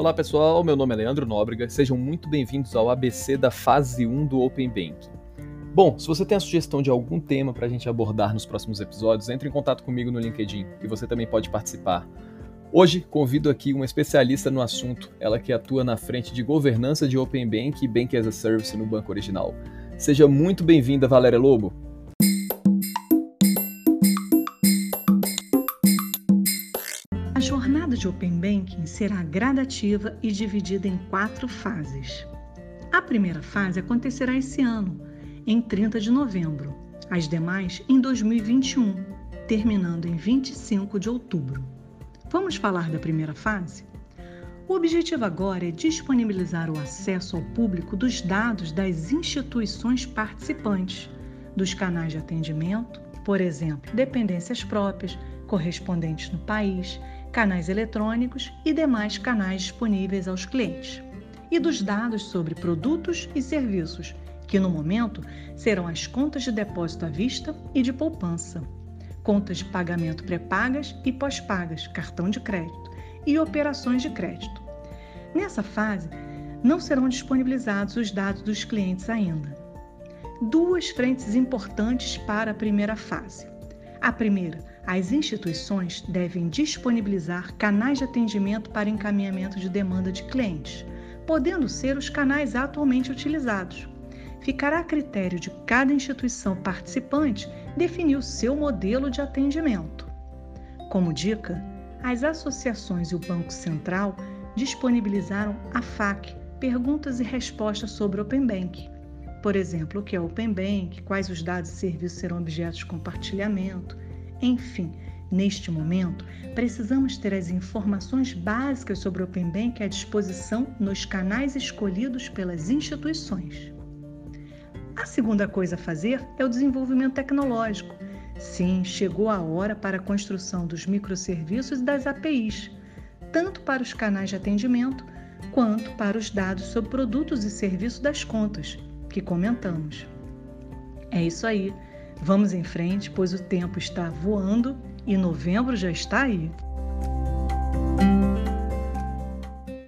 Olá pessoal, meu nome é Leandro Nóbrega, sejam muito bem-vindos ao ABC da fase 1 do Open Banking. Bom, se você tem a sugestão de algum tema para a gente abordar nos próximos episódios, entre em contato comigo no LinkedIn, que você também pode participar. Hoje convido aqui uma especialista no assunto, ela que atua na frente de governança de Open Bank e Bank as a Service no Banco Original. Seja muito bem-vinda, Valéria Lobo. Jornada de Open Banking será gradativa e dividida em quatro fases. A primeira fase acontecerá esse ano, em 30 de novembro, as demais em 2021, terminando em 25 de outubro. Vamos falar da primeira fase? O objetivo agora é disponibilizar o acesso ao público dos dados das instituições participantes, dos canais de atendimento, por exemplo, dependências próprias, correspondentes no país, canais eletrônicos e demais canais disponíveis aos clientes, e dos dados sobre produtos e serviços que no momento serão as contas de depósito à vista e de poupança, contas de pagamento pré-pagas e pós-pagas, cartão de crédito e operações de crédito. Nessa fase, não serão disponibilizados os dados dos clientes ainda. Duas frentes importantes para a primeira fase. A primeira, as instituições devem disponibilizar canais de atendimento para encaminhamento de demanda de clientes, podendo ser os canais atualmente utilizados, ficará a critério de cada instituição participante definir o seu modelo de atendimento. Como dica, as associações e o Banco Central disponibilizaram a FAQ, perguntas e respostas sobre Open Bank. Por exemplo, o que é Open Bank, quais os dados e serviços serão objetos de compartilhamento, enfim, Neste momento, precisamos ter as informações básicas sobre o Open Bank à disposição nos canais escolhidos pelas instituições. A segunda coisa a fazer é o desenvolvimento tecnológico. Sim, chegou a hora para a construção dos microserviços e das APIs, tanto para os canais de atendimento quanto para os dados sobre produtos e serviços das contas, que comentamos. É isso aí. Vamos em frente, pois o tempo está voando e novembro já está aí.